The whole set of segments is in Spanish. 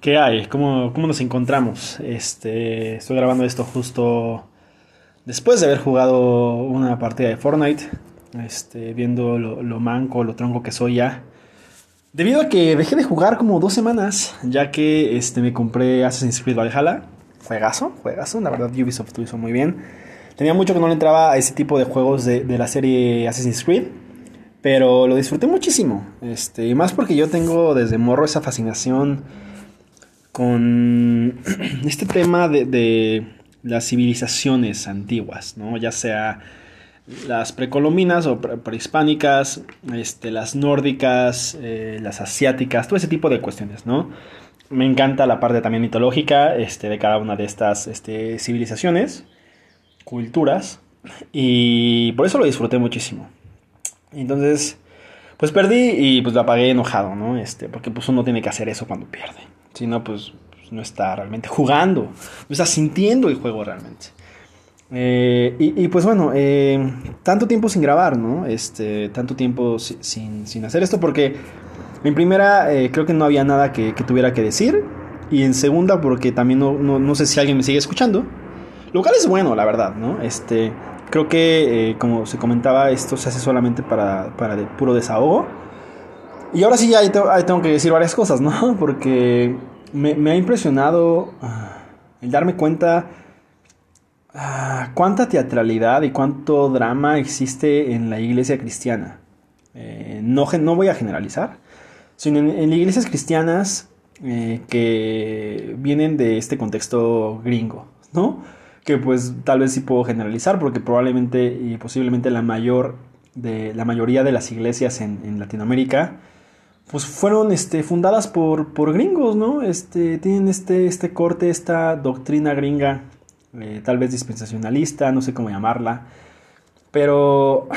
¿Qué hay? ¿Cómo, ¿Cómo, nos encontramos? Este, estoy grabando esto justo después de haber jugado una partida de Fortnite, este, viendo lo, lo, manco, lo tronco que soy ya. Debido a que dejé de jugar como dos semanas, ya que este, me compré Assassin's Creed Valhalla. Juegazo, juegazo, la verdad Ubisoft lo hizo muy bien. Tenía mucho que no le entraba a ese tipo de juegos de, la serie Assassin's Creed. Pero lo disfruté muchísimo. Este, y más porque yo tengo desde morro esa fascinación con este tema de, las civilizaciones antiguas, ¿no? Ya sea las precolombinas o prehispánicas, este, las nórdicas, eh, las asiáticas, todo ese tipo de cuestiones, ¿no? Me encanta la parte también mitológica este, de cada una de estas este, civilizaciones, culturas, y por eso lo disfruté muchísimo. Entonces, pues perdí y pues la pagué enojado, ¿no? Este, porque pues uno tiene que hacer eso cuando pierde. Si no, pues, pues no está realmente jugando, no está sintiendo el juego realmente. Eh, y, pues bueno, eh, tanto tiempo sin grabar, ¿no? Este, tanto tiempo sin, sin hacer esto porque en primera eh, creo que no había nada que, que, tuviera que decir. Y en segunda porque también no, no, no, sé si alguien me sigue escuchando. Lo cual es bueno, la verdad, ¿no? Este, creo que como se comentaba, esto se hace solamente para, para puro desahogo. Y ahora sí, ahí tengo que decir varias cosas, ¿no? Porque me, ha impresionado ah, el darme cuenta ah, cuánta teatralidad y cuánto drama existe en la iglesia cristiana. Eh, no, no voy a generalizar, sino en, iglesias cristianas eh, que vienen de este contexto gringo, ¿no? Que pues tal vez sí puedo generalizar porque probablemente y posiblemente la mayor de la mayoría de las iglesias en, en Latinoamérica pues fueron este, fundadas por, por gringos, ¿no? Este, tienen este, este corte, esta doctrina gringa, eh, tal vez dispensacionalista, no sé cómo llamarla, pero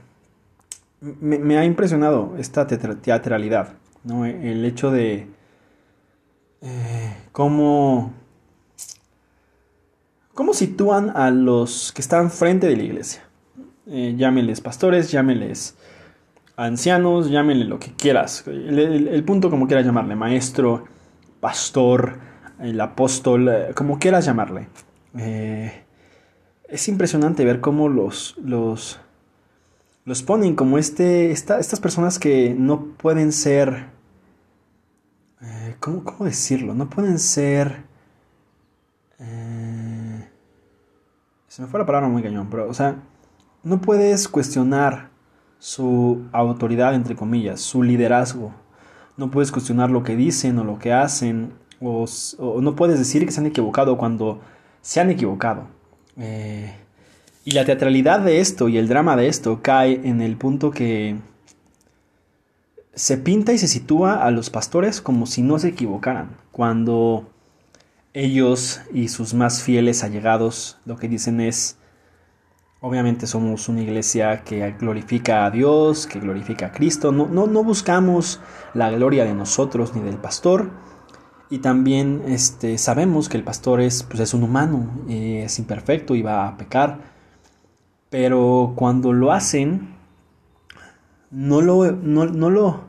me, ha impresionado esta teatralidad, ¿no? El hecho de eh, cómo, cómo sitúan a los que están frente de la iglesia. Eh, llámenles pastores, llámenles ancianos, llámenle lo que quieras. El, punto como quieras llamarle, maestro, pastor, el apóstol, eh, como quieras llamarle. Eh, es impresionante ver cómo los, los, los ponen como este, estas personas que no pueden ser... Eh, ¿cómo, ¿cómo, decirlo? No pueden ser... se me fue la palabra muy cañón, pero, o sea, no puedes cuestionar su autoridad, entre comillas, su liderazgo. No puedes cuestionar lo que dicen o lo que hacen, o, no puedes decir que se han equivocado cuando se han equivocado. Eh, y la teatralidad de esto y el drama de esto cae en el punto que se pinta y se sitúa a los pastores como si no se equivocaran, cuando ellos y sus más fieles allegados lo que dicen es Obviamente somos una iglesia que glorifica a Dios, que glorifica a Cristo. No, no, no buscamos la gloria de nosotros ni del pastor. Y también este, sabemos que el pastor es, pues, es un humano, es imperfecto y va a pecar. Pero cuando lo hacen, no lo, no, no lo,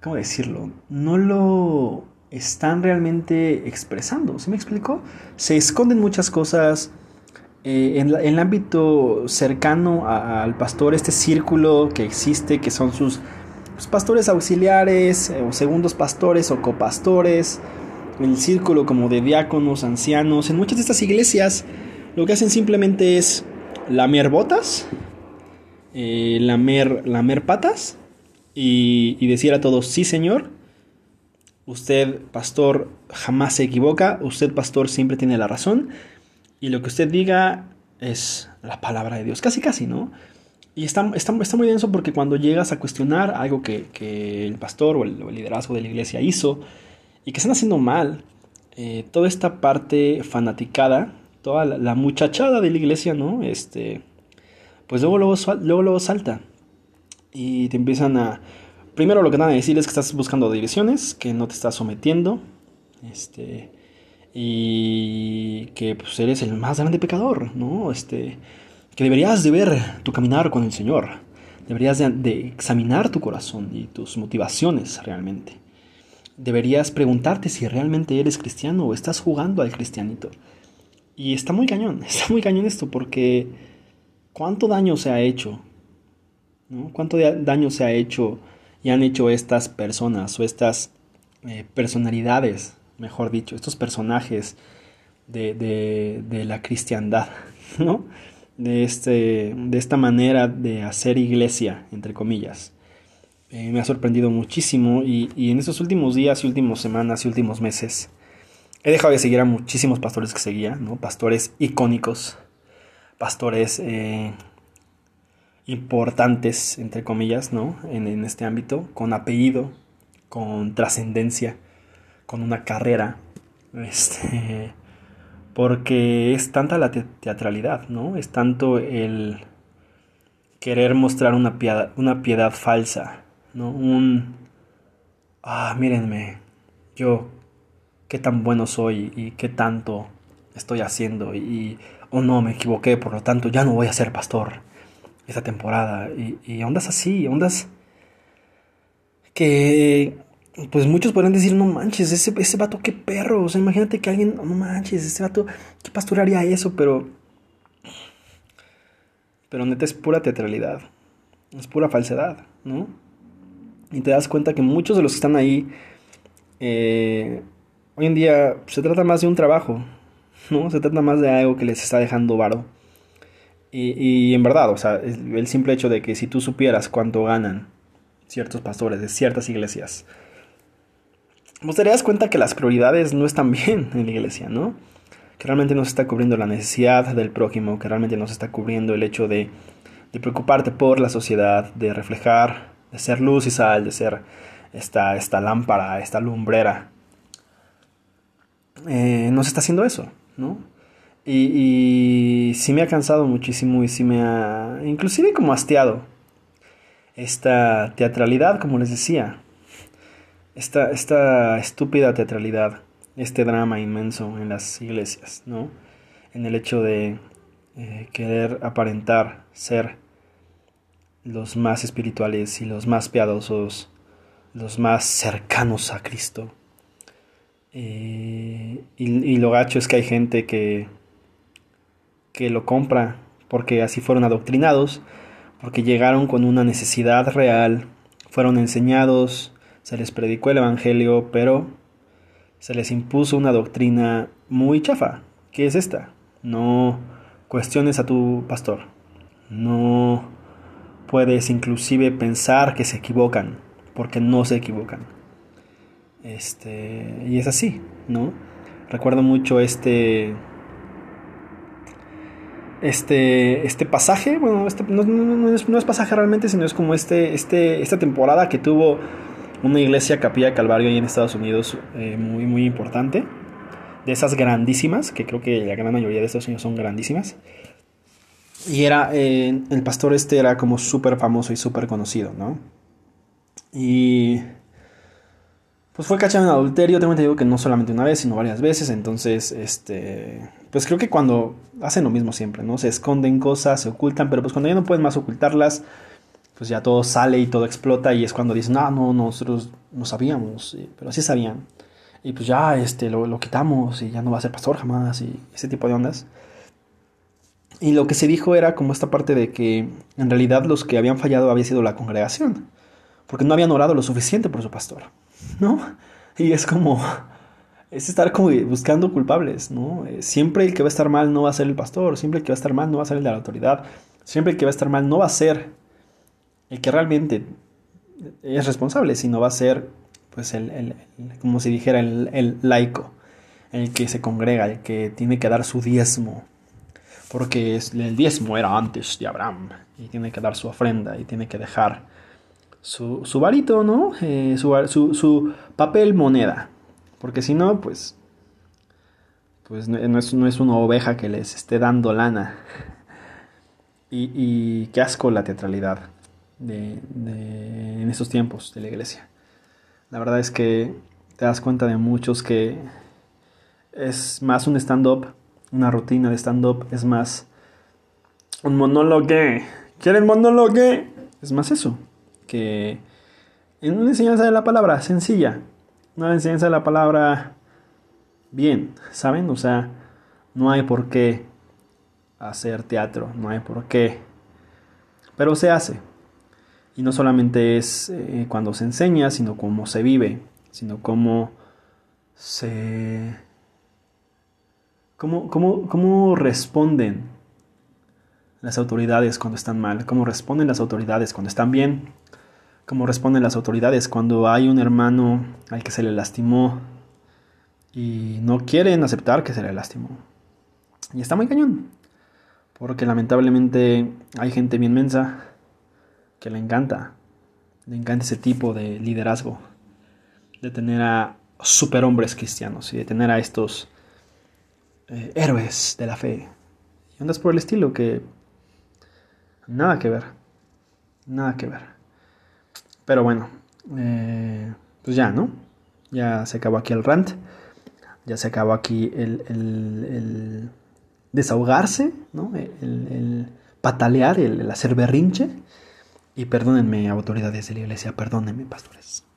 ¿cómo decirlo? No lo están realmente expresando. ¿Se me explicó? Se esconden muchas cosas eh, en, el ámbito cercano al pastor, este círculo que existe, que son sus, pastores auxiliares, eh, o segundos pastores, o copastores, el círculo como de diáconos, ancianos, en muchas de estas iglesias lo que hacen simplemente es lamer botas, eh, lamer, lamer patas y, y decir a todos, sí señor, usted pastor jamás se equivoca, usted pastor siempre tiene la razón y lo que usted diga es la palabra de Dios, casi casi, ¿no? Y está, muy denso porque cuando llegas a cuestionar algo que, el pastor o el, liderazgo de la iglesia hizo y que están haciendo mal, eh, toda esta parte fanaticada, toda la, muchachada de la iglesia, ¿no? Este, pues luego luego, luego luego salta y te empiezan a... Primero lo que van a decir es que estás buscando divisiones, que no te estás sometiendo, este y que pues, eres el más grande pecador, ¿no? Este, que deberías de ver tu caminar con el Señor, deberías de, examinar tu corazón y tus motivaciones realmente. deberías preguntarte si realmente eres cristiano o estás jugando al cristianito. Y está muy cañón, está muy cañón esto porque ¿cuánto daño se ha hecho? ¿no? ¿Cuánto daño se ha hecho y han hecho estas personas o estas eh, personalidades, mejor dicho, estos personajes de, de, de, la cristiandad, ¿no? De, este, de esta manera de hacer iglesia, entre comillas. Eh, me ha sorprendido muchísimo y, y, en estos últimos días y últimas semanas y últimos meses he dejado de seguir a muchísimos pastores que seguía, ¿no? Pastores icónicos, pastores eh, importantes, entre comillas, ¿no? En, en este ámbito, con apellido, con trascendencia, con una carrera, este, porque es tanta la teatralidad, ¿no? Es tanto el querer mostrar una piedad, una piedad falsa, ¿no? Un, ah, mírenme, yo, qué tan bueno soy y qué tanto estoy haciendo y, oh no, me equivoqué, por lo tanto ya no voy a ser pastor esta temporada. Y, y ondas así, ondas que pues muchos podrían decir, no manches, ese, ese vato qué perro, o sea, imagínate que alguien, no manches, ese vato, qué pastor haría eso, pero... Pero neta es pura teatralidad, es pura falsedad, ¿no? Y te das cuenta que muchos de los que están ahí, eh, hoy en día se trata más de un trabajo, ¿no? Se trata más de algo que les está dejando varo. Y, y en verdad, o sea, el simple hecho de que si tú supieras cuánto ganan ciertos pastores de ciertas iglesias, pues te das cuenta que las prioridades no están bien en la iglesia, ¿no? Que realmente no se está cubriendo la necesidad del prójimo, que realmente no se está cubriendo el hecho de, de preocuparte por la sociedad, de reflejar, de ser luz y sal, de ser esta, esta lámpara, esta lumbrera. Eh, no se está haciendo eso, ¿no? Y, y sí me ha cansado muchísimo y sí me ha inclusive como hastiado esta teatralidad, como les decía, esta, esta estúpida teatralidad, este drama inmenso en las iglesias, ¿no? En el hecho de eh, querer aparentar ser los más espirituales y los más piadosos, los más cercanos a Cristo. Eh, y, y, lo gacho es que hay gente que, que lo compra porque así fueron adoctrinados, porque llegaron con una necesidad real, fueron enseñados, se les predicó el Evangelio, pero se les impuso una doctrina muy chafa. ¿Qué es esta? No cuestiones a tu pastor. No puedes inclusive pensar que se equivocan, porque no se equivocan. Este, y es así, ¿no? Recuerdo mucho este este, este pasaje, bueno, este, no, no, es, no, es, pasaje realmente, sino es como este, este, esta temporada que tuvo una iglesia capilla Calvario ahí en Estados Unidos eh, muy, muy importante. De esas grandísimas, que creo que la gran mayoría de Estados Unidos son grandísimas. Y era, eh, el pastor este era como súper famoso y súper conocido, ¿no? Y pues fue cachado en adulterio, tengo entendido que no solamente una vez, sino varias veces, entonces, este, pues creo que cuando hacen lo mismo siempre, ¿no? Se esconden cosas, se ocultan, pero pues cuando ya no pueden más ocultarlas, pues ya todo sale y todo explota y es cuando dicen, ah, no, nosotros no sabíamos, pero sí sabían. Y pues ya este, lo, lo, quitamos y ya no va a ser pastor jamás y ese tipo de ondas. Y lo que se dijo era como esta parte de que en realidad los que habían fallado había sido la congregación, porque no habían orado lo suficiente por su pastor, ¿no? Y es como, es estar como buscando culpables, ¿no? Eh, siempre el que va a estar mal no va a ser el pastor, siempre el que va a estar mal no va a ser el de la autoridad, siempre el que va a estar mal no va a ser el que realmente es responsable, sino va a ser, pues, el, el, como si dijera, el, el, laico, el que se congrega, el que tiene que dar su diezmo, porque el diezmo era antes de Abraham, y tiene que dar su ofrenda, y tiene que dejar su, su varito, ¿no? Eh, su, su, su, papel moneda, porque si no, pues, pues no es, no es una oveja que les esté dando lana. Y, y qué asco la teatralidad de, de, en esos tiempos de la iglesia. La verdad es que te das cuenta de muchos que es más un stand-up, una rutina de stand-up, es más un monólogo. ¿Quieren monólogo? Es más eso, que en una enseñanza de la palabra sencilla, una enseñanza de la palabra bien, ¿saben? O sea, no hay por qué hacer teatro, no hay por qué, pero se hace. Y no solamente es eh, cuando se enseña, sino cómo se vive, sino cómo se... cómo, cómo, cómo responden las autoridades cuando están mal, cómo responden las autoridades cuando están bien, cómo responden las autoridades cuando hay un hermano al que se le lastimó y no quieren aceptar que se le lastimó. Y está muy cañón, porque lamentablemente hay gente bien mensa que le encanta, le encanta ese tipo de liderazgo, de tener a superhombres cristianos y de tener a estos eh, héroes de la fe. Y andas por el estilo que nada que ver, nada que ver. Pero bueno, eh, pues ya, ¿no? Ya se acabó aquí el rant, ya se acabó aquí el, el, desahogarse, ¿no? El, patalear, el hacer berrinche. Y perdónenme, autoridades de la iglesia, perdónenme, pastores.